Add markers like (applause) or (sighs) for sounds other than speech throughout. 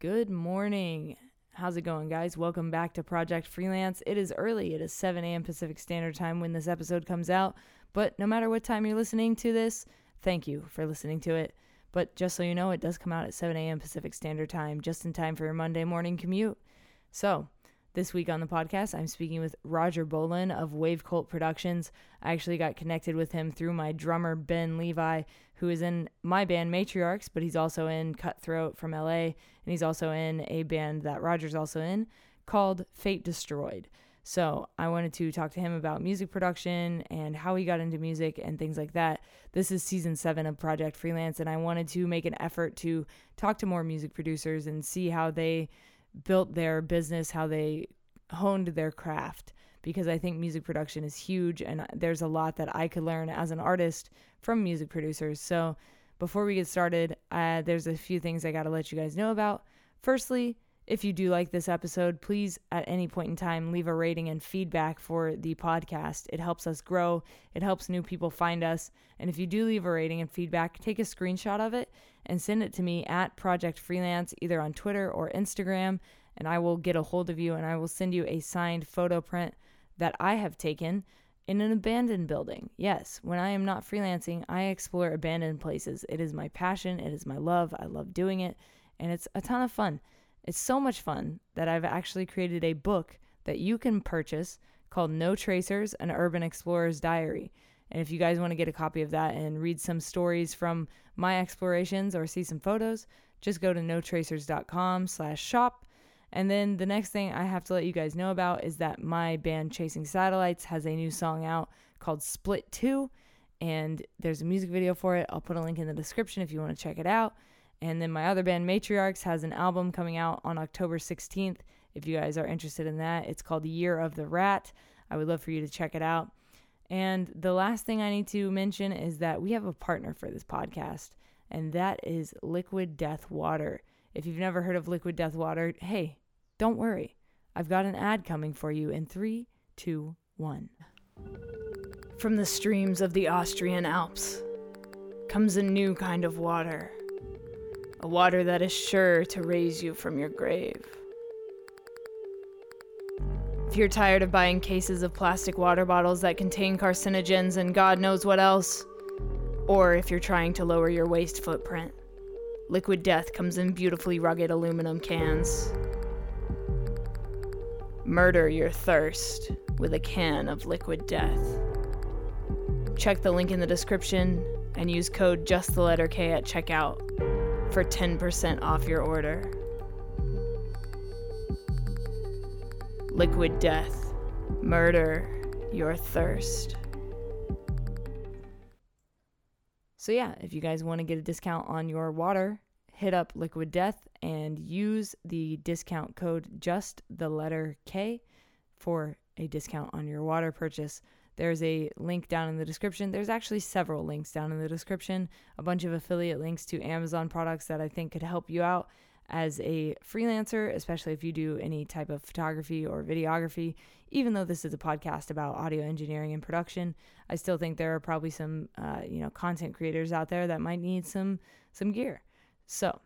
Good morning. How's it going, guys? Welcome back to Project Freelance. It is early. It is 7 a.m. Pacific Standard Time when this episode comes out. But no matter what time you're listening to this, thank you for listening to it. But just so you know, it does come out at 7 a.m. Pacific Standard Time, just in time for your Monday morning commute. So, this week on the podcast, I'm speaking with Roger Bohlen of Wavcvlt Productions. I actually got connected with him through my drummer, Ben Levi, who is in my band Matriarchs, but he's also in Cutthroat from LA, and he's also in a band that Roger's also in called Fate Destroyed. So I wanted to talk to him about music production and how he got into music and things like that. This is season seven of Project Freelance, and I wanted to make an effort to talk to more music producers and see how they built their business, how they honed their craft. Because I think music production is huge, and there's a lot that I could learn as an artist from music producers. So before we get started, uh, there's a few things I got to let you guys know about. Firstly, if you do like this episode, please at any point in time leave a rating and feedback for the podcast. It helps us grow, it helps new people find us. And if you do leave a rating and feedback, take a screenshot of it and send it to me at Project Freelance, either on Twitter or Instagram, and I will get a hold of you and I will send you a signed photo print that I have taken in an abandoned building. Yes, when I am not freelancing, I explore abandoned places. It is my passion, it is my love. I love doing it, and it's a ton of fun. It's so much fun that I've actually created a book that you can purchase called No Tracers An Urban Explorer's Diary. And if you guys want to get a copy of that and read some stories from my explorations or see some photos, just go to notracers.com slash shop and then the next thing I have to let you guys know about is that my band Chasing Satellites has a new song out called Split 2 and there's a music video for it. I'll put a link in the description if you want to check it out. And then my other band Matriarchs has an album coming out on October 16th. If you guys are interested in that, it's called Year of the Rat. I would love for you to check it out. And the last thing I need to mention is that we have a partner for this podcast, and that is Liquid Death Water. If you've never heard of Liquid Death Water, hey, don't worry. I've got an ad coming for you in three, two, one. From the streams of the Austrian Alps comes a new kind of water. A water that is sure to raise you from your grave. If you're tired of buying cases of plastic water bottles that contain carcinogens and God knows what else, or if you're trying to lower your waste footprint, Liquid Death comes in beautifully rugged aluminum cans. Murder your thirst with a can of Liquid Death. Check the link in the description and use code just the letter K at checkout for 10% off your order. Liquid Death. Murder your thirst. So, yeah, if you guys want to get a discount on your water, hit up Liquid Death and use the discount code just the letter K for a discount on your water purchase. There's a link down in the description. There's actually several links down in the description, a bunch of affiliate links to Amazon products that I think could help you out as a freelancer, especially if you do any type of photography or videography. Even though this is a podcast about audio engineering and production, I still think there are probably some, uh, you know, content creators out there that might need some some gear. So,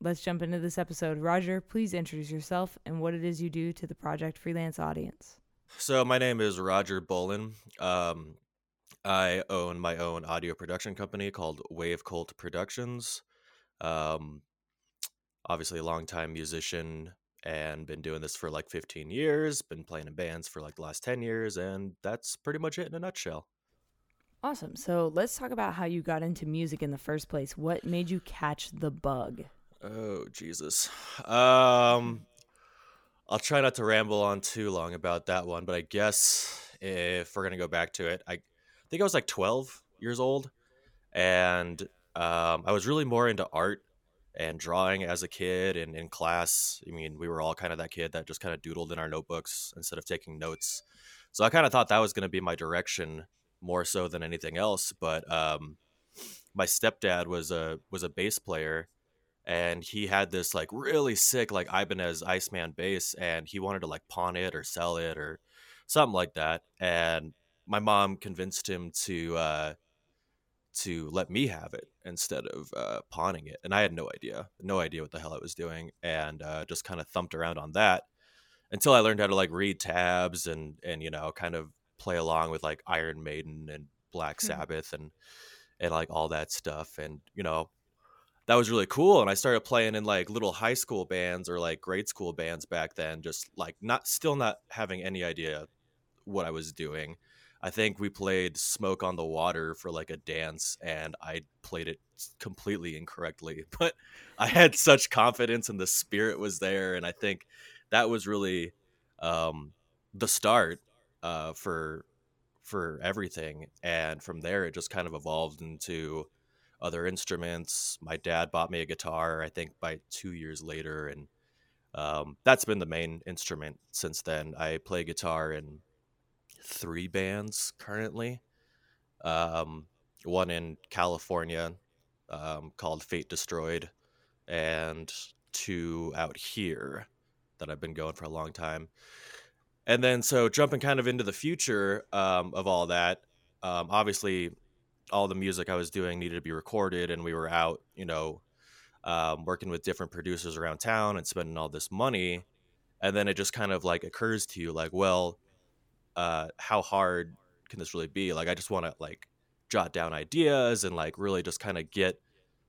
let's jump into this episode. Roger, please introduce yourself and what it is you do to the Project Freelance audience. So, my name is Roger Bohlen. Um, I own my own audio production company called Wavcvlt Productions. Um, obviously a longtime musician and been doing this for like 15 years, been playing in bands for like the last 10 years, and that's pretty much it in a nutshell. Awesome. So let's talk about how you got into music in the first place. What made you catch the bug? Oh, Jesus. Um, I'll try not to ramble on too long about that one, but I guess if we're to go back to it, I think I was like 12 years old, and um, I was really more into art and drawing as a kid and in class. I mean, we were all kind of that kid that just kind of doodled in our notebooks instead of taking notes. So I kind of thought that was going to be my direction more so than anything else. But um, my stepdad was a was a bass player, and he had this like really sick like Ibanez Iceman bass, and he wanted to like pawn it or sell it or something like that. And my mom convinced him to uh, to let me have it instead of uh, pawning it. And I had no idea, no idea what the hell I was doing, and uh, just kind of thumped around on that until I learned how to like read tabs and and you know kind of play along with like Iron Maiden and Black Hmm. Sabbath and and like all that stuff. And you know that was really cool. And I started playing in like little high school bands or like grade school bands back then, just like not still not having any idea what I was doing. I think we played Smoke on the Water for like a dance and I played it completely incorrectly. (laughs) But I had such confidence and the spirit was there. And I think that was really um, the start uh, for for everything. And from there, it just kind of evolved into other instruments. My dad bought me a guitar, I think, by two years later. And um, that's been the main instrument since then. I play guitar in three bands currently. Um, one in California um, called Fate Destroyed, and two out here that I've been going for a long time. And then, so jumping kind of into the future um, of all that, um, obviously, all the music I was doing needed to be recorded, and we were out, you know, um, working with different producers around town and spending all this money. And then it just kind of like occurs to you, like, well, uh, how hard can this really be? Like, I just want to like jot down ideas and like really just kind of get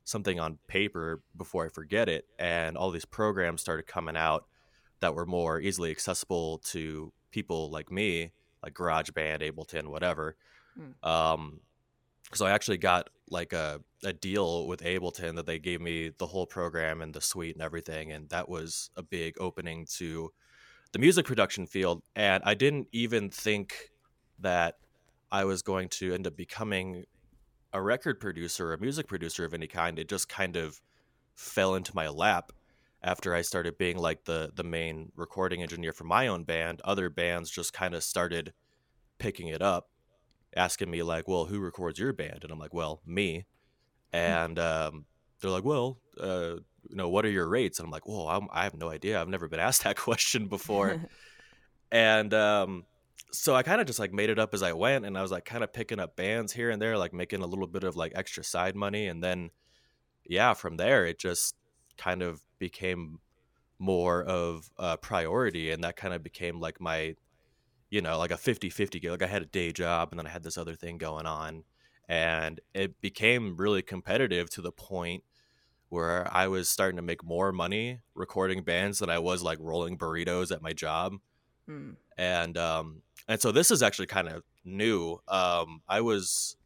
something on paper before I forget it. And all these programs started coming out that were more easily accessible to people like me, like GarageBand, Ableton, whatever. Hmm. Um, so I actually got like a, a deal with Ableton that they gave me the whole program and the suite and everything, and that was a big opening to the music production field. And I didn't even think that I was going to end up becoming a record producer or a music producer of any kind. It just kind of fell into my lap after I started being like the the main recording engineer for my own band. Other bands just kind of started picking it up, asking me like, "Well, who records your band?" And I'm like, "Well, me." And um, they're like, "Well, uh, you know, what are your rates?" And I'm like, "Whoa, I'm, I have no idea. I've never been asked that (laughs) question before." (laughs) and um, so I kind of just like made it up as I went, and I was like kind of picking up bands here and there, like making a little bit of like extra side money, and then yeah, from there it just kind of became more of a priority, and that kind of became like my, you know, like a 50-50 gig. Like I had a day job, and then I had this other thing going on, and it became really competitive to the point where I was starting to make more money recording bands than I was like rolling burritos at my job Hmm. and um and so this is actually kind of new um i was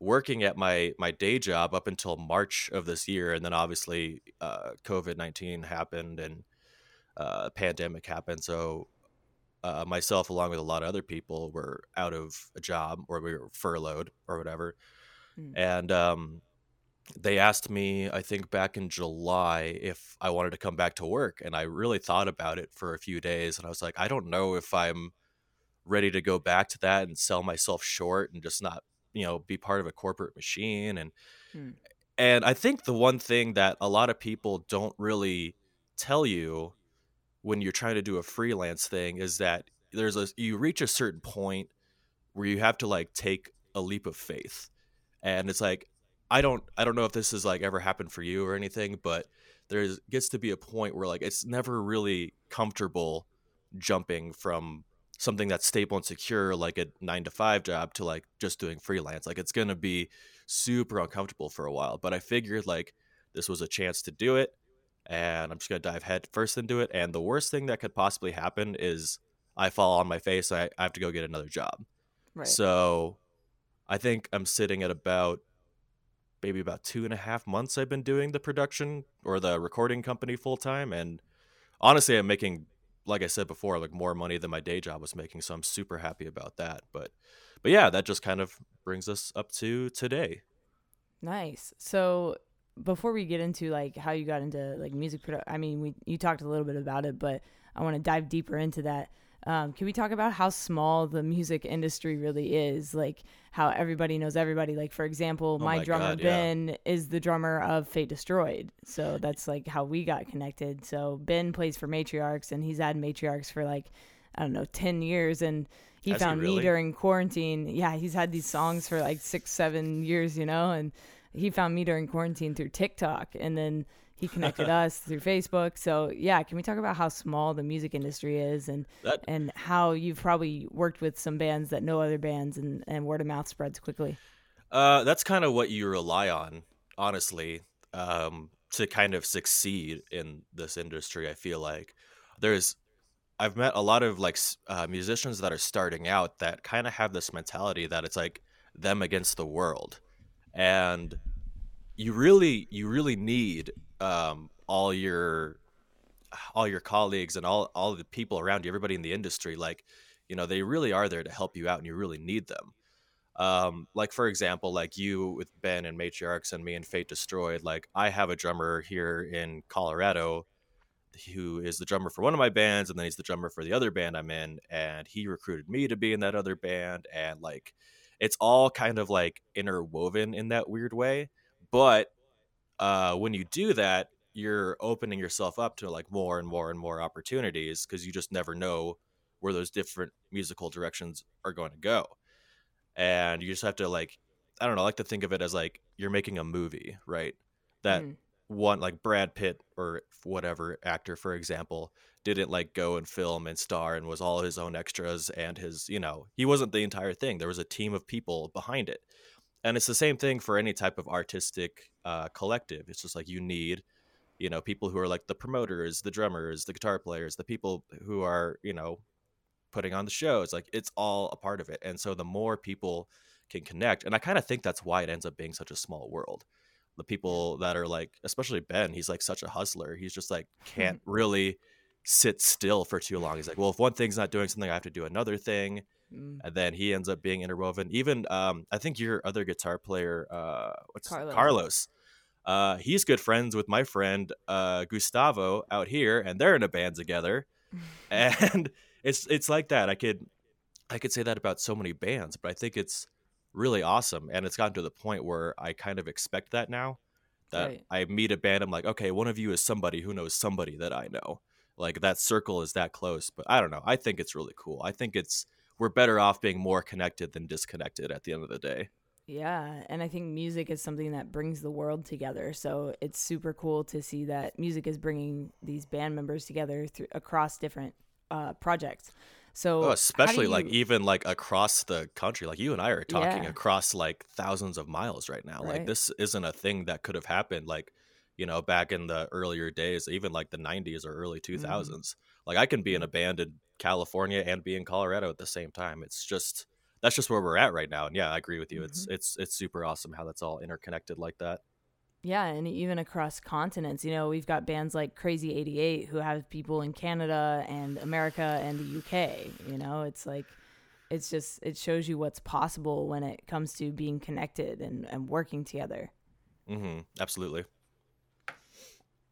working at my my day job up until march of this year and then obviously uh covid-19 happened and uh pandemic happened so uh, myself along with a lot of other people were out of a job or we were furloughed or whatever Mm. and um they asked me i think back in july if i wanted to come back to work and i really thought about it for a few days and i was like i don't know if i'm ready to go back to that and sell myself short and just not you know be part of a corporate machine and Hmm. and i think the one thing that a lot of people don't really tell you when you're trying to do a freelance thing is that there's a you reach a certain point where you have to like take a leap of faith. And it's like i don't i don't know if this has like ever happened for you or anything but there's gets to be a point where like it's never really comfortable jumping from something that's stable and secure like a 9 to 5 job to like just doing freelance. Like it's going to be super uncomfortable for a while but i figured like this was a chance to do it and i'm just going to dive head first into it and the worst thing that could possibly happen is i fall on my face i, I have to go get another job Right. so I think I'm sitting at about maybe about two and a half months I've been doing the production or the recording company full time. And honestly, I'm making, like I said before, like more money than my day job was making. So I'm super happy about that. But, but yeah, that just kind of brings us up to today. Nice. So before we get into like how you got into like music production, I mean, we you talked a little bit about it, but I want to dive deeper into that. Um, can we talk about how small the music industry really is? Like how everybody knows everybody. Like for example, Oh my, my drummer God, yeah. Ben is the drummer of Fate Destroyed, so that's like how we got connected. So Ben plays for Matriarchs, and he's had Matriarchs for like I don't know, 10 years. And he Has he found really? me during quarantine. Yeah, he's had these songs for like six, seven years, you know, and he found me during quarantine through TikTok. And then he connected (laughs) us through Facebook. So, yeah, can we talk about how small the music industry is and, That and how you've probably worked with some bands that know other bands and, and word of mouth spreads quickly? Uh, that's kind of what you rely on, honestly, um, to kind of succeed in this industry. I feel like there's, I've met a lot of like uh, musicians that are starting out that kind of have this mentality that it's like them against the world, and you really, you really need um, all your, all your colleagues and all all the people around you, everybody in the industry, like, you know, they really are there to help you out, and you really need them. Um like for example like you with ben and matriarchs and me and fate destroyed like i have a drummer here in colorado who is the drummer for one of my bands and then he's the drummer for the other band i'm in and he recruited me to be in that other band and like it's all kind of like interwoven in that weird way but uh when you do that you're opening yourself up to like more and more and more opportunities because you just never know where those different musical directions are going to go and you just have to like i don't know I like to think of it as like you're making a movie right that Mhm. One like brad pitt or whatever actor for example didn't like go and film and star and was all his own extras and his you know he wasn't the entire thing there was a team of people behind it. And it's the same thing for any type of artistic uh, collective it's just like you need you know people who are like the promoters the drummers the guitar players the people who are you know putting on the shows like it's all a part of it and so the more people can connect and i kind of think that's why it ends up being such a small world the people that are like especially ben he's like such a hustler he's just like can't really sit still for too long he's like well if one thing's not doing something i have to do another thing Mm. and then he ends up being interwoven even um i think your other guitar player uh what's Carlos. carlos uh he's good friends with my friend uh gustavo out here and they're in a band together (laughs) and (laughs) it's it's like that i could i could say that about so many bands but i think it's really awesome and it's gotten to the point where i kind of expect that now that Right. i meet a band i'm like okay one of you is somebody who knows somebody that i know like that circle is that close but i don't know i think it's really cool i think it's we're better off being more connected than disconnected at the end of the day Yeah, and I think music is something that brings the world together. So it's super cool to see that music is bringing these band members together through across different uh, projects. So oh, especially like even like across the country like you and i are talking Yeah. across like thousands of miles right now like this isn't a thing that could have happened like you know back in the earlier days even like the 90s or early Mm-hmm. 2000s like i can be in a band in california and be in colorado at the same time it's just that's just where we're at right now and yeah i agree with you it's Mm-hmm. it's it's super awesome how that's all interconnected like that Yeah, and even across continents. You know, we've got bands like Crazy 88 who have people in Canada and America and the UK. You know, it's like, it's just, it shows you what's possible when it comes to being connected and, and working together. hmm absolutely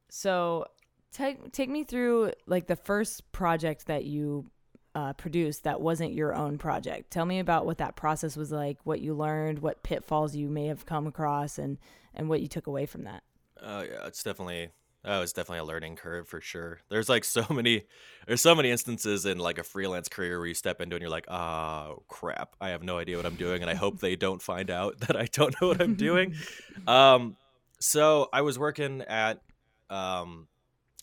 So take, take me through like the first project that you uh, produced that wasn't your own project. Tell me about what that process was like, what you learned, what pitfalls you may have come across, and, and what you took away from that. Oh yeah, it's definitely oh, it's definitely a learning curve for sure. There's like so (laughs) many there's so many instances in like a freelance career where you step into and you're like, oh crap, I have no idea what I'm doing and I hope they don't find out (laughs) that I don't know what I'm doing. (laughs) um so I was working at um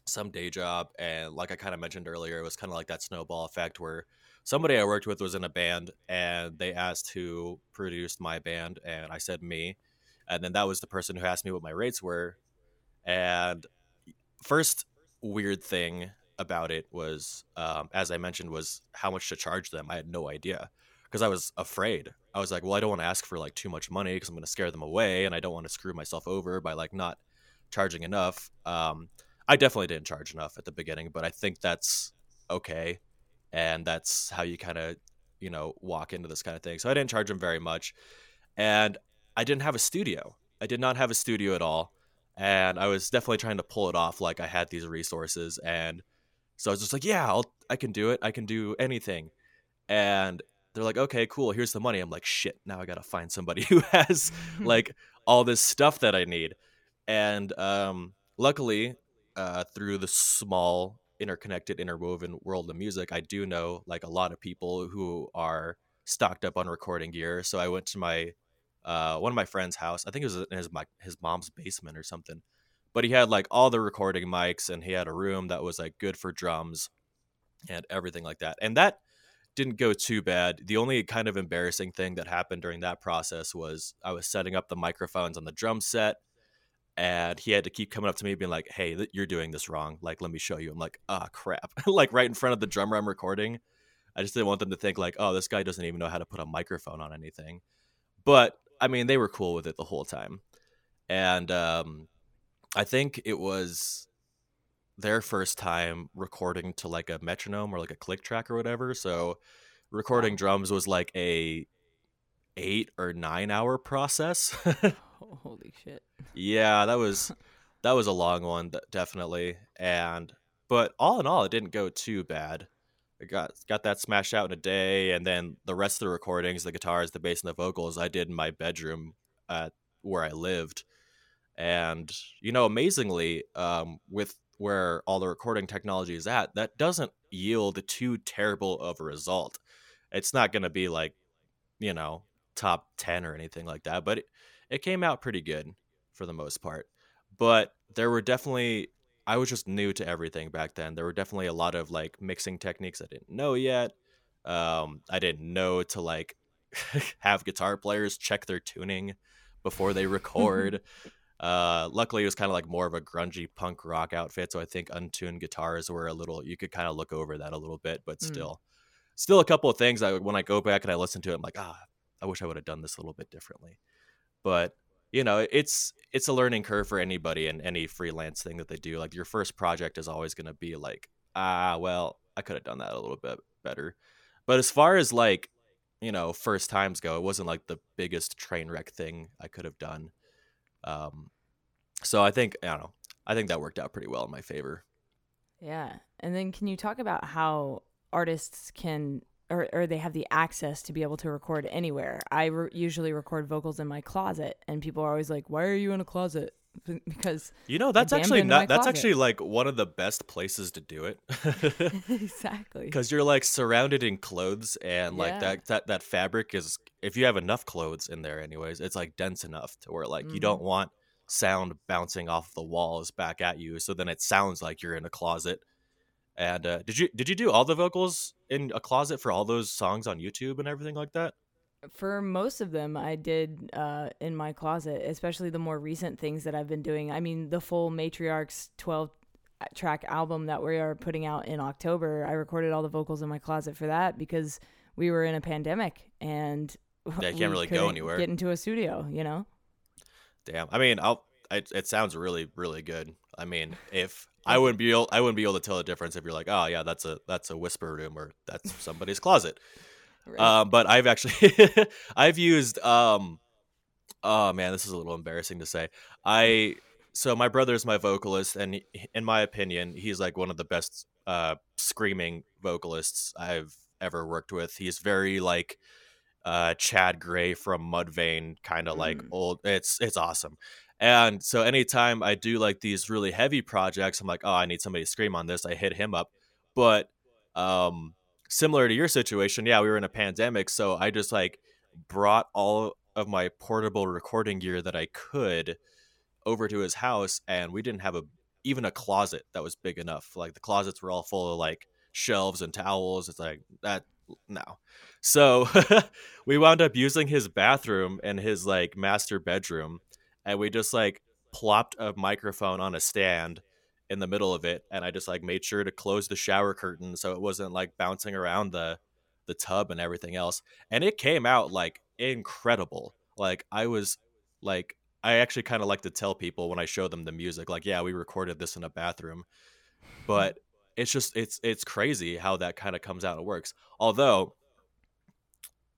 some day job and like I kind of mentioned earlier, it was kind of like that snowball effect where somebody I worked with was in a band and they asked who produced my band and I said me. And then that was the person who asked me what my rates were. And first weird thing about it was, um, as I mentioned, was how much to charge them. I had no idea because I was afraid. I was like, well, I don't want to ask for like too much money because I'm going to scare them away, and I don't want to screw myself over by like not charging enough. Um, I definitely didn't charge enough at the beginning, but I think that's okay, and that's how you kind of, you know, walk into this kind of thing. So I didn't charge them very much, and I didn't have a studio. I did not have a studio at all and I was definitely trying to pull it off like I had these resources and so I was just like, yeah, I'll I can do it. I can do anything. And they're like, "Okay, cool. Here's the money." I'm like, "Shit, now I got to find somebody (laughs) who has (laughs) like all this stuff that I need." And um luckily, uh through the small interconnected, interwoven world of music, I do know like a lot of people who are stocked up on recording gear. So I went to my uh, one of my friend's house. I think it was in his his mom's basement or something. But he had like all the recording mics, and he had a room that was like good for drums and everything like that. And that didn't go too bad. The only kind of embarrassing thing that happened during that process was I was setting up the microphones on the drum set and he had to keep coming up to me being like, "Hey, you're doing this wrong. Like, let me show you." I'm like, "Ah, oh, crap!" (laughs) like right in front of the drummer I'm recording. I just didn't want them to think like, "Oh, this guy doesn't even know how to put a microphone on anything." But I mean, they were cool with it the whole time, and um, I think it was their first time recording to like a metronome or like a click track or whatever. So recording drums was like a eight or nine hour process. (laughs) Holy shit. Yeah, that was (laughs) that was a long one, definitely. And but all in all, it didn't go too bad. Got got that smashed out in a day, and then the rest of the recordings, the guitars, the bass, and the vocals, I did in my bedroom at where I lived. And you know, amazingly, um, with where all the recording technology is at, that doesn't yield too terrible of a result. It's not going to be like, you know, top 10 or anything like that, but it, it came out pretty good for the most part. But there were definitely I was just new to everything back then. There were definitely a lot of like mixing techniques I didn't know yet. Um, I didn't know to like (laughs) have guitar players check their tuning before they record. (laughs) uh, luckily, it was kind of like more of a grungy punk rock outfit, so I think untuned guitars were a little. You could kind of look over that a little bit, but mm. still, still a couple of things. I when I go back and I listen to it, I'm like, ah, I wish I would have done this a little bit differently but you know it's it's a learning curve for anybody and any freelance thing that they do like your first project is always going to be like ah well i could have done that a little bit better. But as far as like you know first times go it wasn't like the biggest train wreck thing i could have done um so i think i don't know i think that worked out pretty well in my favor. Yeah and then can you talk about how artists can or, or they have the access to be able to record anywhere. I re- usually record vocals in my closet, and people are always like, "Why are you in a closet?" (laughs) because you know that's actually not that's actually like one of the best places to do it (laughs) (laughs) exactly because you're like surrounded in clothes and like yeah. that, that that fabric is if you have enough clothes in there anyways it's like dense enough to where like mm-hmm. you don't want sound bouncing off the walls back at you so then it sounds like you're in a closet and uh, did you did you do all the vocals in a closet for all those songs on YouTube and everything like that? For most of them, I did uh, in my closet, especially the more recent things that I've been doing. I mean, the full Matriarchs 12 uh, track album that we are putting out in October, I recorded all the vocals in my closet for that because we were in a pandemic and yeah, I (laughs) can't really go anywhere. Get into a studio, you know. Damn. I mean, I'll. It, it sounds really, really good. I mean, if (laughs) I wouldn't be able, I wouldn't be able to tell the difference if you're like, oh yeah, that's a that's a whisper room or that's (laughs) somebody's closet. Right. Um, but I've actually (laughs) I've used um, oh man, this is a little embarrassing to say. I so my brother's my vocalist, and he, in my opinion, he's like one of the best uh, screaming vocalists I've ever worked with. He's very like uh, Chad Gray from Mudvayne, kind of mm. like old. It's it's awesome. And so anytime I do like these really heavy projects, I'm like, oh, I need somebody to scream on this. I hit him up. But um, similar to your situation, yeah, we were in a pandemic, so I just like brought all of my portable recording gear that I could over to his house, and we didn't have a even a closet that was big enough. Like the closets were all full of like shelves and towels. It's like that no. So (laughs) we wound up using his bathroom and his like master bedroom and we just like plopped a microphone on a stand in the middle of it and I just like made sure to close the shower curtain so it wasn't like bouncing around the the tub and everything else and it came out like incredible like I was like I actually kind of like to tell people when I show them the music like yeah we recorded this in a bathroom but it's just it's it's crazy how that kind of comes out and works although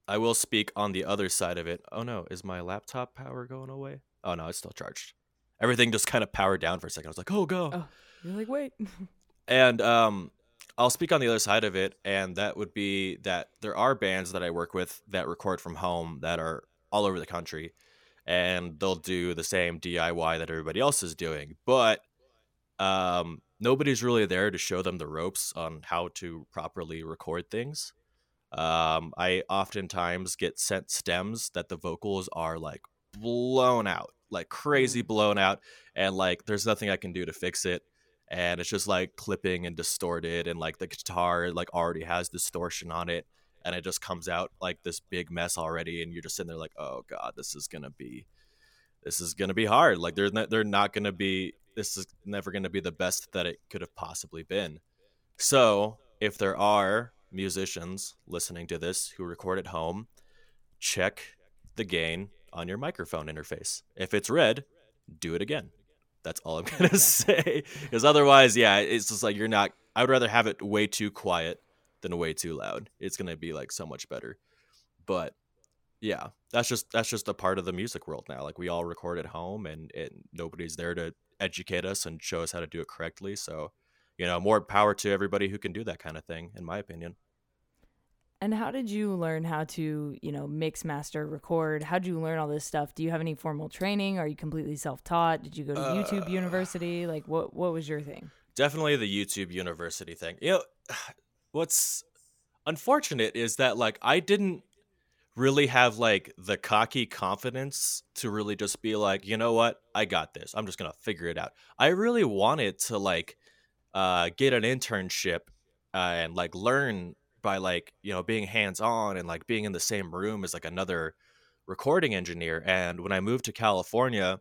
I will speak on the other side of it. Oh no, is my laptop power going away? Oh no, it's still charged. Everything just kind of powered down for a second. I was like, oh go. Oh, you're like, wait. (laughs) and um I'll speak on the other side of it, and that would be that there are bands that I work with that record from home that are all over the country, and they'll do the same DIY that everybody else is doing. But um, nobody's really there to show them the ropes on how to properly record things. Um, I oftentimes get sent stems that the vocals are like blown out, like crazy Mm. blown out, and like there's nothing I can do to fix it. And it's just like clipping and distorted, and like the guitar like already has distortion on it, and it just comes out like this big mess already, and you're just sitting there like, oh god, this is gonna be, this is gonna be hard. Like they're not, they're not gonna be, this is never gonna be the best that it could have possibly been. So, if there are musicians listening to this who record at home, check the gain on your microphone interface. If it's red, do it again. That's all I'm (laughs) going to say. Because otherwise, yeah, it's just like you're not, I would rather have it way too quiet than way too loud. It's going to be like so much better. But yeah, that's just that's just a part of the music world now. Like we all record at home and, and nobody's there to educate us and show us how to do it correctly. So you know, more power to everybody who can do that kind of thing, in my opinion. And how did you learn how to, you know, mix, master, record? How did you learn all this stuff? Do you have any formal training? Are you completely self-taught? Did you go to YouTube Uh, University? Like, what what was your thing? Definitely the YouTube University thing. You know, (sighs) what's unfortunate is that like I didn't really have like the cocky confidence to really just be like, you know what, I got this. I'm just gonna figure it out. I really wanted to like uh, get an internship uh, and like learn by like you know being hands on and like being in the same room as like another recording engineer. And when I moved to California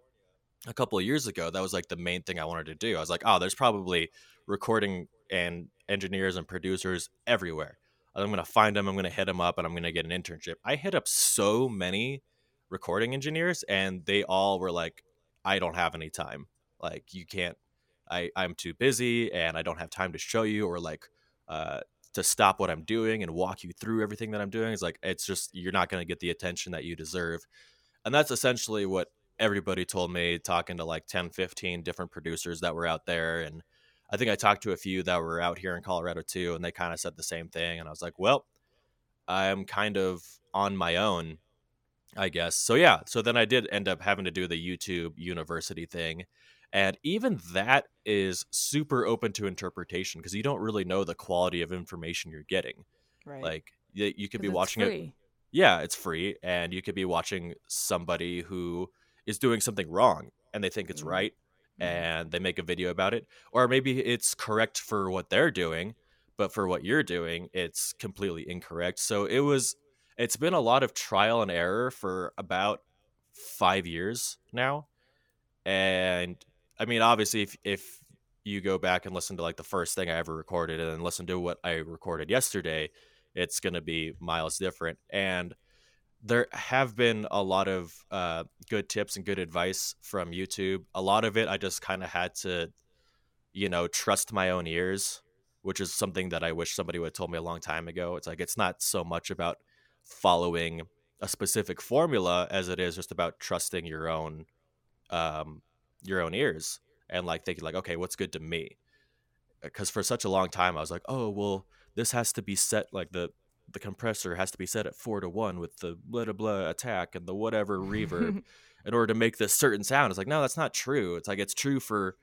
a couple of years ago, that was like the main thing I wanted to do. I was like, oh, there's probably recording and engineers and producers everywhere. I'm gonna find them. I'm gonna hit them up, and I'm gonna get an internship. I hit up so many recording engineers, and they all were like, "I don't have any time. Like, you can't. I I'm too busy, and I don't have time to show you, or like, uh, to stop what I'm doing and walk you through everything that I'm doing. It's like it's just you're not gonna get the attention that you deserve, and that's essentially what everybody told me talking to like 10 15 different producers that were out there and I think I talked to a few that were out here in Colorado too, and they kind of said the same thing. And I was like, well, I'm kind of on my own, I guess. So, yeah. So then I did end up having to do the YouTube university thing. And even that is super open to interpretation because you don't really know the quality of information you're getting. Right. Like, you could be watching it yeah, it's free, and you could be watching somebody who is doing something wrong, and they think it's Mhm. right, Mhm. and they make a video about it, or maybe it's correct for what they're doing, but for what you're doing, it's completely incorrect. So it was, it's been a lot of trial and error for about five years now, and I mean, obviously, if if you go back and listen to like the first thing I ever recorded, and then listen to what I recorded yesterday, it's going to be miles different. And there have been a lot of uh, good tips and good advice from YouTube. A lot of it, I just kind of had to, you know, trust my own ears, which is something that I wish somebody would have told me a long time ago. It's like it's not so much about following a specific formula as it is just about trusting your own, um, your own ears and like thinking like, okay, what's good to me? Because for such a long time, I was like, oh well, this has to be set like the the compressor has to be set at four to one with the blah blah blah attack and the whatever reverb (laughs) in order to make this certain sound. It's like, no, that's not true. It's like it's true for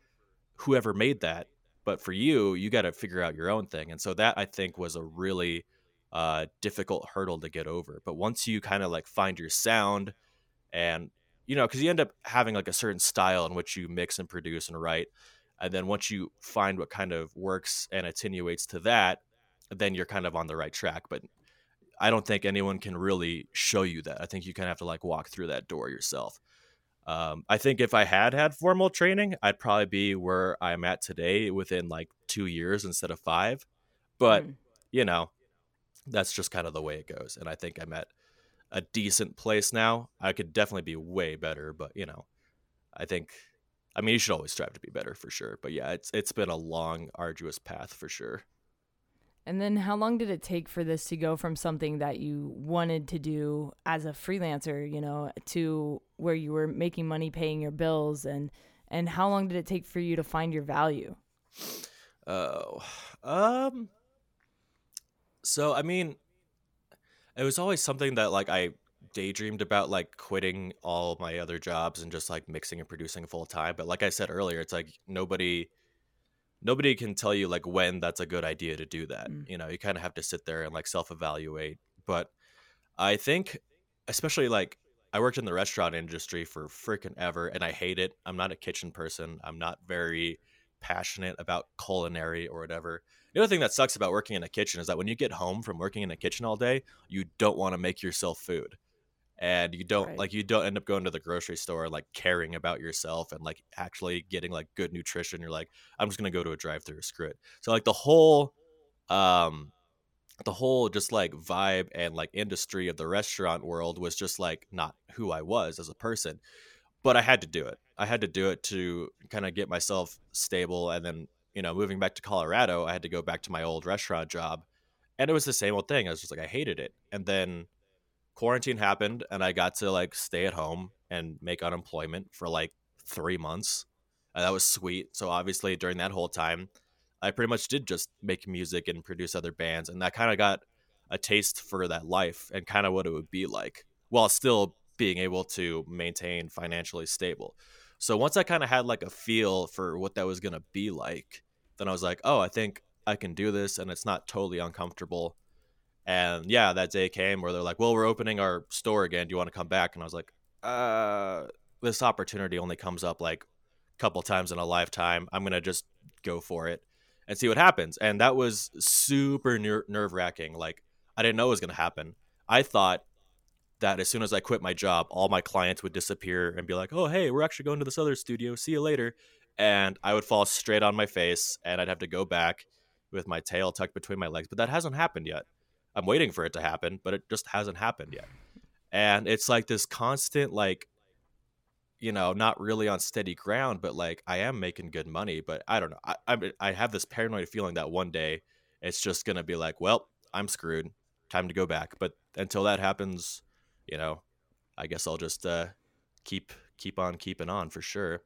whoever made that, but for you, you got to figure out your own thing. And so that I think was a really uh, difficult hurdle to get over. But once you kind of like find your sound, and you know, because you end up having like a certain style in which you mix and produce and write, and then once you find what kind of works and attenuates to that, then you're kind of on the right track. But I don't think anyone can really show you that. I think you kind of have to like walk through that door yourself. Um, I think if I had had formal training, I'd probably be where I'm at today within like two years instead of five. But Mm. you know, that's just kind of the way it goes. And I think I'm at a decent place now. I could definitely be way better, but you know, I think I mean you should always strive to be better for sure. But yeah, it's it's been a long, arduous path for sure. And then how long did it take for this to go from something that you wanted to do as a freelancer, you know, to where you were making money paying your bills and and how long did it take for you to find your value? Oh, um, so I mean, it was always something that like I daydreamed about, like quitting all my other jobs and just like mixing and producing full time. But like I said earlier, it's like nobody, nobody can tell you like when that's a good idea to do that. Mm. You know, you kind of have to sit there and like self evaluate. But I think, especially like I worked in the restaurant industry for freaking ever and I hate it. I'm not a kitchen person. I'm not very passionate about culinary or whatever. The other thing that sucks about working in a kitchen is that when you get home from working in a kitchen all day, you don't want to make yourself food. And you don't Right. like you don't end up going to the grocery store like caring about yourself and like actually getting like good nutrition. You're like, I'm just gonna go to a drive through, screw it. So like the whole um the whole just like vibe and like industry of the restaurant world was just like not who I was as a person. But I had to do it. I had to do it to kind of get myself stable and then, you know, moving back to Colorado, I had to go back to my old restaurant job. And it was the same old thing. I was just like I hated it. And then quarantine happened and I got to like stay at home and make unemployment for like 3 months. And that was sweet. So obviously during that whole time, I pretty much did just make music and produce other bands, and that kind of got a taste for that life and kind of what it would be like, while still being able to maintain financially stable. So once I kind of had like a feel for what that was gonna be like, then I was like, oh, I think I can do this, and it's not totally uncomfortable. And yeah, that day came where they're like, well, we're opening our store again. Do you want to come back? And I was like, uh, this opportunity only comes up like a couple times in a lifetime. I'm gonna just go for it and see what happens. And that was super ner- nerve wracking. Like, I didn't know it was going to happen. I thought that as soon as I quit my job, all my clients would disappear and be like, oh, hey, we're actually going to this other studio. See you later. And I would fall straight on my face and I'd have to go back with my tail tucked between my legs. But that hasn't happened yet. I'm waiting for it to happen, but it just hasn't happened yet. And it's like this constant, like, you know, not really on steady ground, but like I am making good money. But I don't know. I I, I have this paranoid feeling that one day it's just gonna be like, well, I'm screwed. Time to go back. But until that happens, you know, I guess I'll just uh, keep keep on keeping on for sure.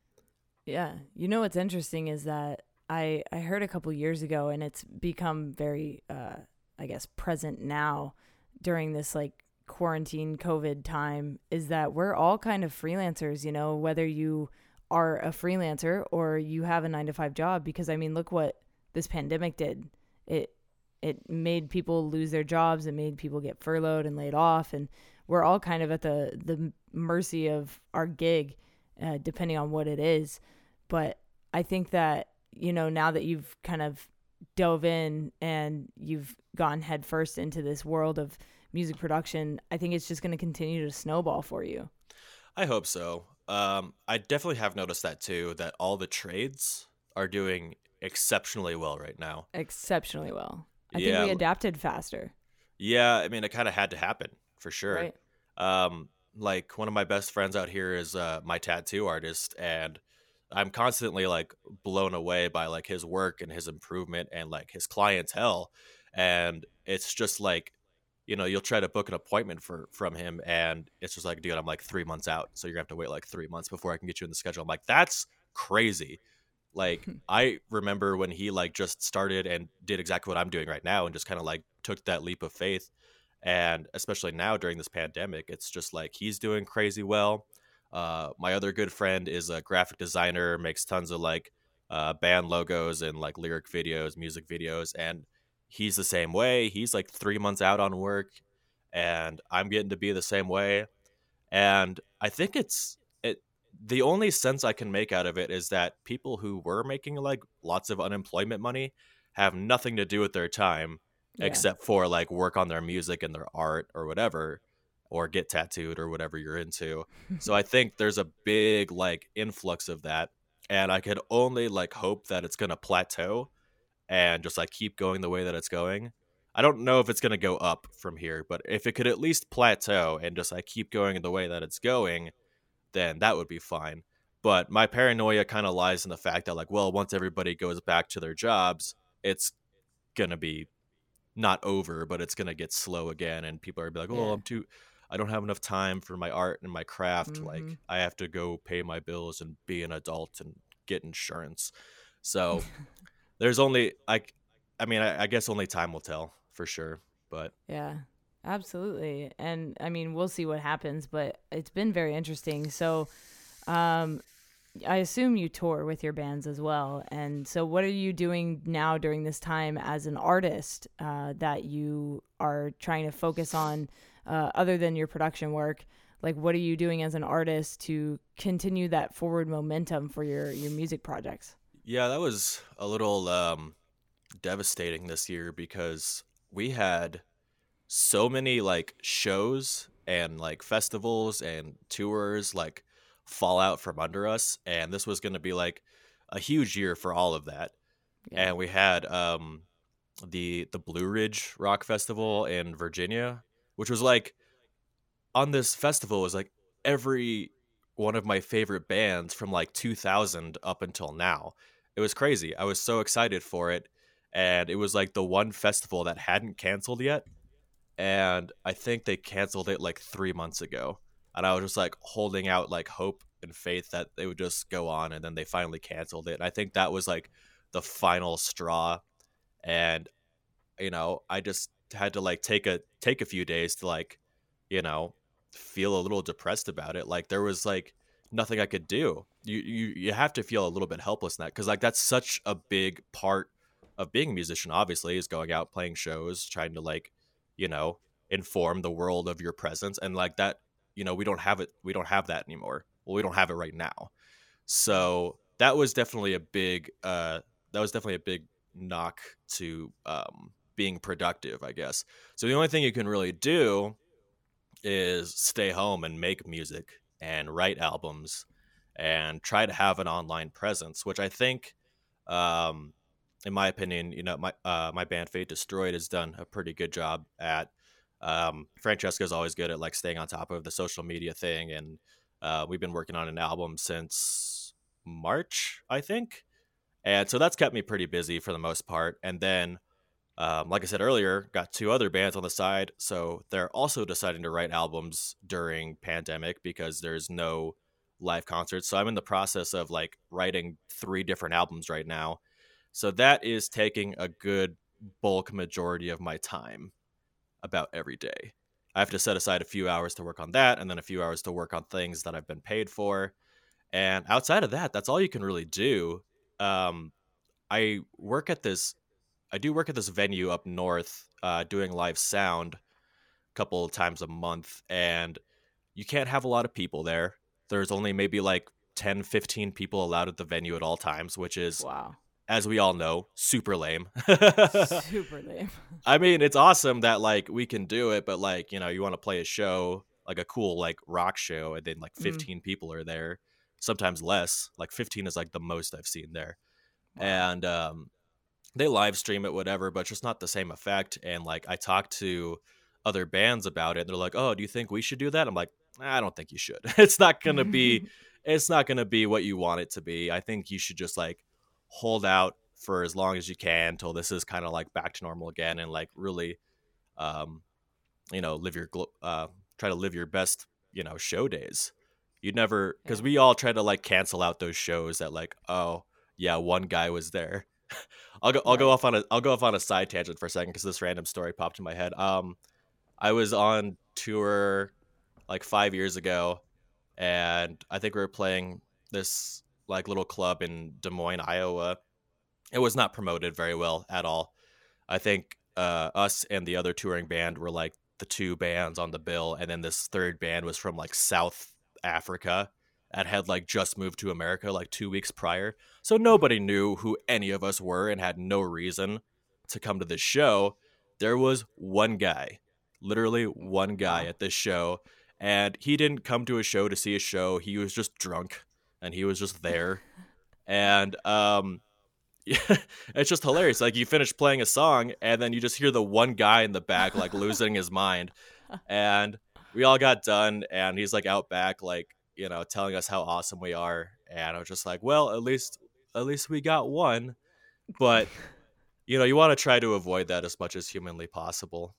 Yeah. You know what's interesting is that I I heard a couple years ago and it's become very uh I guess present now during this like quarantine COVID time is that we're all kind of freelancers, you know, whether you are a freelancer or you have a 9 to 5 job because I mean, look what this pandemic did. It it made people lose their jobs, it made people get furloughed and laid off and we're all kind of at the the mercy of our gig uh, depending on what it is. But I think that, you know, now that you've kind of dove in and you've gone headfirst into this world of music production, I think it's just going to continue to snowball for you. I hope so. Um, I definitely have noticed that too. That all the trades are doing exceptionally well right now. Exceptionally well. I Yeah, think we adapted faster. Yeah, I mean, it kind of had to happen for sure. Right. Um, like one of my best friends out here is uh, my tattoo artist, and I'm constantly like blown away by like his work and his improvement and like his clientele, and it's just like, you know, you'll try to book an appointment for from him, and it's just like, dude, I'm like three months out, so you're gonna have to wait like three months before I can get you in the schedule. I'm like, that's crazy. Like (laughs) I remember when he like just started and did exactly what I'm doing right now, and just kind of like took that leap of faith and especially now during this pandemic it's just like he's doing crazy well. Uh, my other good friend is a graphic designer makes tons of like uh, band logos and like lyric videos music videos and he's the same way. He's like three months out on work and i'm getting to be the same way. And i think it's it the only sense i can make out of it is that people who were making like lots of unemployment money have nothing to do with their time Yeah. except for like work on their music and their art or whatever or get tattooed or whatever you're into. So i (laughs) think there's a big like influx of that and i could only like hope that it's gonna plateau and just like keep going the way that it's going. I don't know if it's gonna go up from here but if it could at least plateau and just like keep going the way that it's going then that would be fine. But my paranoia kind of lies in the fact that like well once everybody goes back to their jobs it's gonna be not over, but it's gonna get slow again, and people are be like, "Oh, Yeah. I'm too, I don't have enough time for my art and my craft. Like, Mhm. I have to go pay my bills and be an adult and get insurance." So (laughs) there's only I, I mean, I, I guess only time will tell for sure. But Yeah, absolutely. And I mean, we'll see what happens, but it's been very interesting. So, um, I assume you tour with your bands as well. And so, what are you doing now during this time as an artist uh, that you are trying to focus on, uh, other than your production work? Like, what are you doing as an artist to continue that forward momentum for your your music projects? Yeah, that was a little um, devastating this year because we had so many like shows and like festivals and tours like fall out from under us and this was going to be like a huge year for all of that. Yeah. and we had um the the blue ridge rock festival in virginia which was like on this festival was like every one of my favorite bands from like 2000 up until now. It was crazy. I was so excited for it and it was like the one festival that hadn't canceled yet and i think they canceled it like three months ago and I was just like holding out like hope and faith that they would just go on, and then they finally canceled it. And I think that was like the final straw, and you know, I just had to like take a take a few days to like, you know, feel a little depressed about it. Like there was like nothing I could do. You you you have to feel a little bit helpless in that because like that's such a big part of being a musician. Obviously, is going out playing shows, trying to like, you know, inform the world of your presence, and like that you know we don't have it we don't have that anymore. Well we don't have it right now. So that was definitely a big uh that was definitely a big knock to um being productive i guess. So the only thing you can really do is stay home and make music and write albums and try to have an online presence which i think um in my opinion you know my uh my band fate destroyed has done a pretty good job at um, is always good at like staying on top of the social media thing, and uh, we've been working on an album since March, I think, and so that's kept me pretty busy for the most part. And then, um, like I said earlier, got two other bands on the side, so they're also deciding to write albums during pandemic because there's no live concerts. So I'm in the process of like writing three different albums right now. So that is taking a good bulk majority of my time about every day. I have to set aside a few hours to work on that and then a few hours to work on things that I've been paid for. And outside of that, that's all you can really do. Um, I work at this, I do work at this venue up north uh, doing live sound a couple times a month. And you can't have a lot of people there. There's only maybe like 10, 15 people allowed at the venue at all times, which is wow as we all know, super lame. (laughs) super lame. (laughs) I mean, it's awesome that like we can do it, but like, you know, you want to play a show, like a cool like rock show and then like mm. 15 mm. people are there, sometimes less. Like 15 is like the most I've seen there. Wow. And um they live stream it whatever, but just not the same effect and like I talked to other bands about it. And they're like, "Oh, do you think we should do that?" I'm like, "I don't think you should. (laughs) it's not going to be it's not going to be what you want it to be. I think you should just like hold out for as long as you can until this is kind of like back to normal again and like really um you know live your uh try to live your best you know show days. You'd never because we all try to like cancel out those shows that like oh yeah one guy was there. (laughs) I'll go i'll go off on a i'll go off on a side tangent for a second because this random story popped in my head. Um i was on tour like five years ago and i think we were playing this like little club in Des Moines, Iowa. It was not promoted very well at all. I think uh, us and the other touring band were like the two bands on the bill, and then this third band was from like South Africa and had like just moved to America like two weeks prior. So nobody knew who any of us were and had no reason to come to this show. There was one guy, literally one guy at this show, and he didn't come to a show to see a show. He was just drunk and he was just there. and um (laughs) it's just hilarious. Like you finish playing a song and then you just hear the one guy in the back like losing his mind. And we all got done and he's like out back like, you know, telling us how awesome we are. And I was just like, well, at least at least we got one. But you know, you want to try to avoid that as much as humanly possible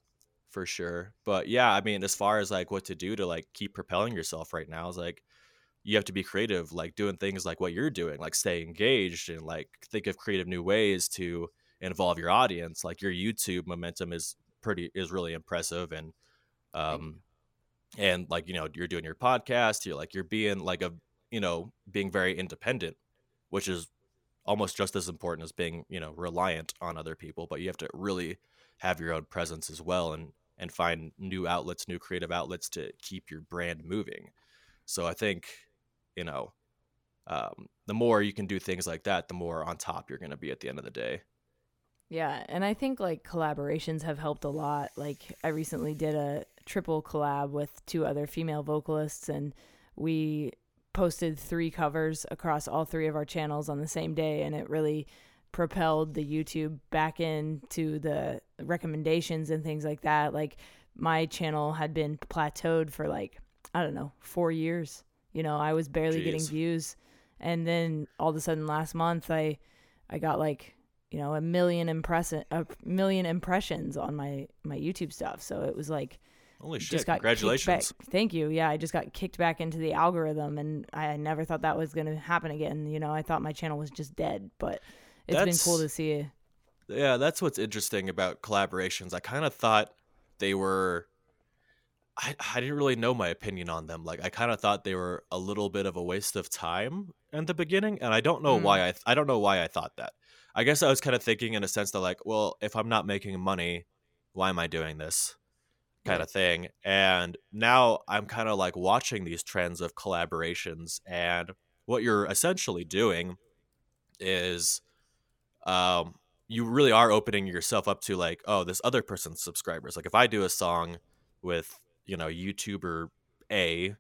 for sure. But yeah, I mean, as far as like what to do to like keep propelling yourself right now is like you have to be creative like doing things like what you're doing like stay engaged and like think of creative new ways to involve your audience like your youtube momentum is pretty is really impressive and um and like you know you're doing your podcast you're like you're being like a you know, being very independent, which is almost just as important as being, you know, reliant on other people, but you have to really have your own presence as well and and find new outlets, new creative outlets to keep your brand moving. So I think, you know, um, the more you can do things like that, the more on top you're going to be at the end of the day. Yeah, and I think like collaborations have helped a lot. Like I recently did a triple collab with two other female vocalists and we posted three covers across all three of our channels on the same day and it really propelled the YouTube back into the recommendations and things like that. Like my channel had been plateaued for like I don't know, 4 years. You know, I was barely Jeez. getting views and then all of a sudden last month I I got like you know a million impression a million impressions on my my YouTube stuff. So it was like Holy shit! just got Congratulations. Thank you. Yeah, I just got kicked back into the algorithm, and I never thought that was going to happen again. You know, I thought my channel was just dead, but it's been cool to see. Yeah, that's what's interesting about collaborations. I kind of thought they were. I, I didn't really know my opinion on them. Like I kind of thought they were a little bit of a waste of time in the beginning, and I don't know Mm. why. I I don't know why I thought that. I guess I was kind of thinking in a sense that like, well, if I'm not making money, why am I doing this? Kind Right. of thing. And now I'm kind of like watching these trends of collaborations, and what you're essentially doing is um you really are opening yourself up to like oh this other person's subscribers like if i do a song with you know youtuber a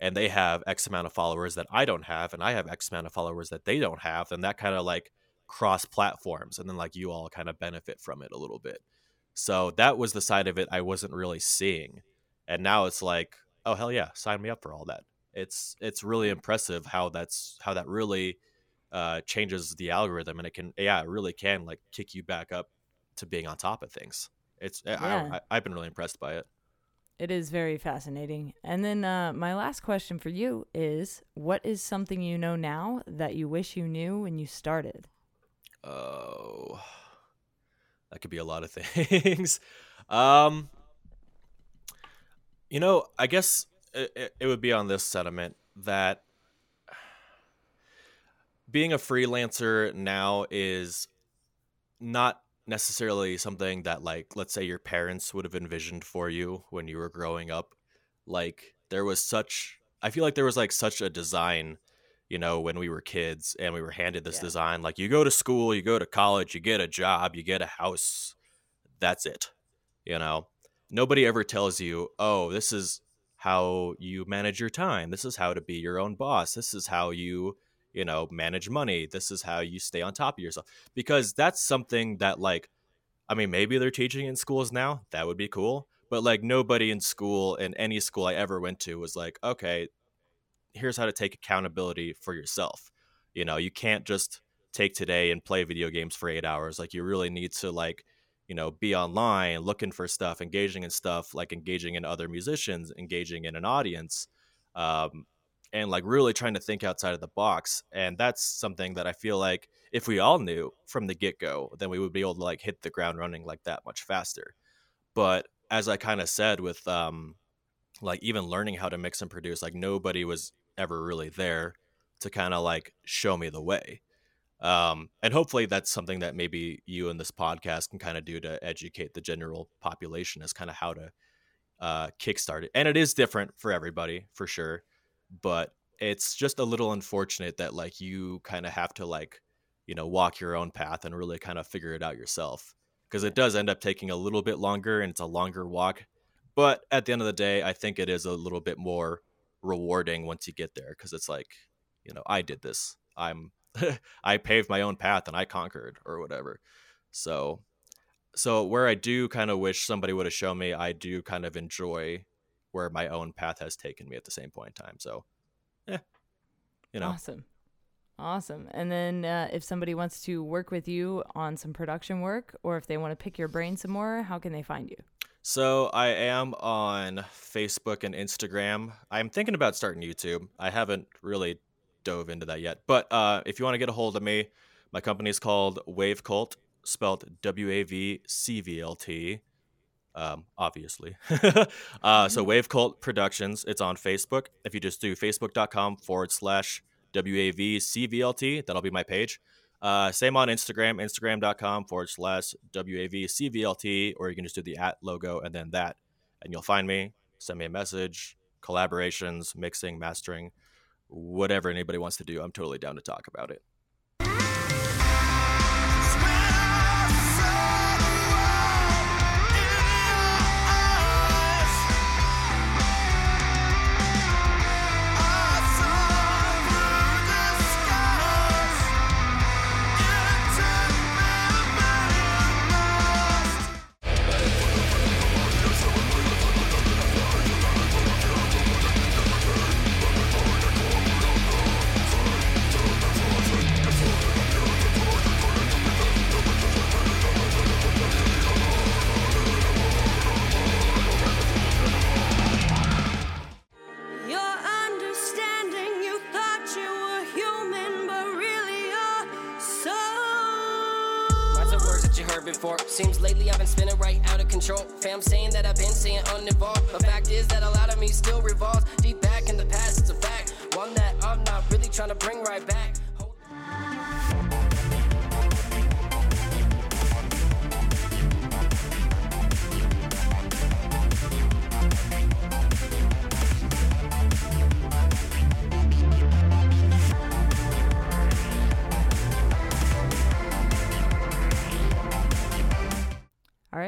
and they have x amount of followers that i don't have and i have x amount of followers that they don't have then that kind of like cross platforms and then like you all kind of benefit from it a little bit. So that was the side of it i wasn't really seeing and now it's like oh hell yeah sign me up for all that. It's it's really impressive how that's how that really uh, changes the algorithm and it can yeah it really can like kick you back up to being on top of things. It's I- Yeah. I, I, i've been really impressed by it It is very fascinating. And then uh, my last question for you is what is something you know now that you wish you knew when you started? oh that could be a lot of (laughs) things um you know i guess it, it, it would be on this sentiment that being a freelancer now is not necessarily something that like let's say your parents would have envisioned for you when you were growing up like there was such i feel like there was like such a design you know when we were kids and we were handed this Yeah. design like you go to school you go to college you get a job you get a house that's it you know? Nobody ever tells you oh this is how you manage your time. This is how to be your own boss. This is how you you know manage money this is how you stay on top of yourself. Because that's something that like i mean maybe they're teaching in schools now that would be cool but like nobody in school in any school i ever went to was like okay here's how to take accountability for yourself. You know you can't just take today and play video games for eight hours like you really need to like you know be online looking for stuff engaging in stuff like engaging in other musicians engaging in an audience um, and like really trying to think outside of the box and that's something that i feel like if we all knew from the get-go then we would be able to like hit the ground running like that much faster. But as i kind of said with um like even learning how to mix and produce like nobody was ever really there to kind of like show me the way. Um and hopefully that's something that maybe you and this podcast can kind of do to educate the general population as kind of how to uh kickstart it. And it is different for everybody for sure but it's just a little unfortunate that like you kind of have to like you know walk your own path and really kind of figure it out yourself because it does end up taking a little bit longer and it's a longer walk but at the end of the day i think it is a little bit more rewarding once you get there because it's like you know i did this. I'm (laughs) i paved my own path and i conquered or whatever. So so where i do kind of wish somebody would have shown me i do kind of enjoy where my own path has taken me at the same point in time so yeah you know Awesome. Awesome. And then uh, if somebody wants to work with you on some production work or if they want to pick your brain some more, how can they find you? So I am on Facebook and Instagram. I'm thinking about starting YouTube. I haven't really dove into that yet. But uh, if you want to get a hold of me, my company is called Wavcvlt, spelled W A V C V L T. um, obviously. (laughs) uh, so Wavcvlt Productions, it's on Facebook. If you just do facebook.com forward slash WAVCVLT, that'll be my page. Uh, same on Instagram, instagram.com forward slash WAVCVLT, or you can just do the at logo and then that, and you'll find me. Send me a message, collaborations, mixing, mastering, whatever anybody wants to do. I'm totally down to talk about it.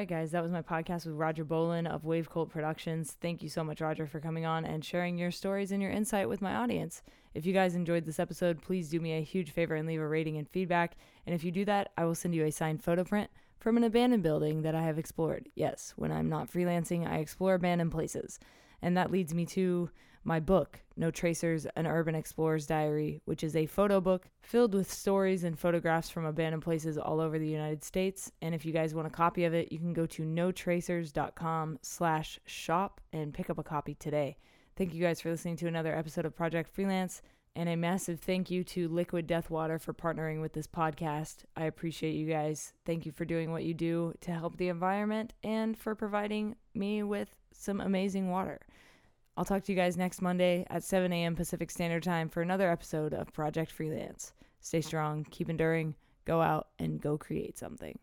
Right, guys, that was my podcast with Roger Bohlen of Wavcvlt Productions. Thank you so much, Roger, for coming on and sharing your stories and your insight with my audience. If you guys enjoyed this episode, please do me a huge favor and leave a rating and feedback. And if you do that, I will send you a signed photo print from an abandoned building that I have explored. Yes, when I'm not freelancing, I explore abandoned places. And that leads me to my book, No Tracers An Urban Explorer's Diary, which is a photo book filled with stories and photographs from abandoned places all over the United States. And if you guys want a copy of it, you can go to notracers.com slash shop and pick up a copy today. Thank you guys for listening to another episode of Project Freelance. And a massive thank you to Liquid Death Water for partnering with this podcast. I appreciate you guys. Thank you for doing what you do to help the environment and for providing me with some amazing water. I'll talk to you guys next Monday at 7 a.m. Pacific Standard Time for another episode of Project Freelance. Stay strong, keep enduring, go out, and go create something.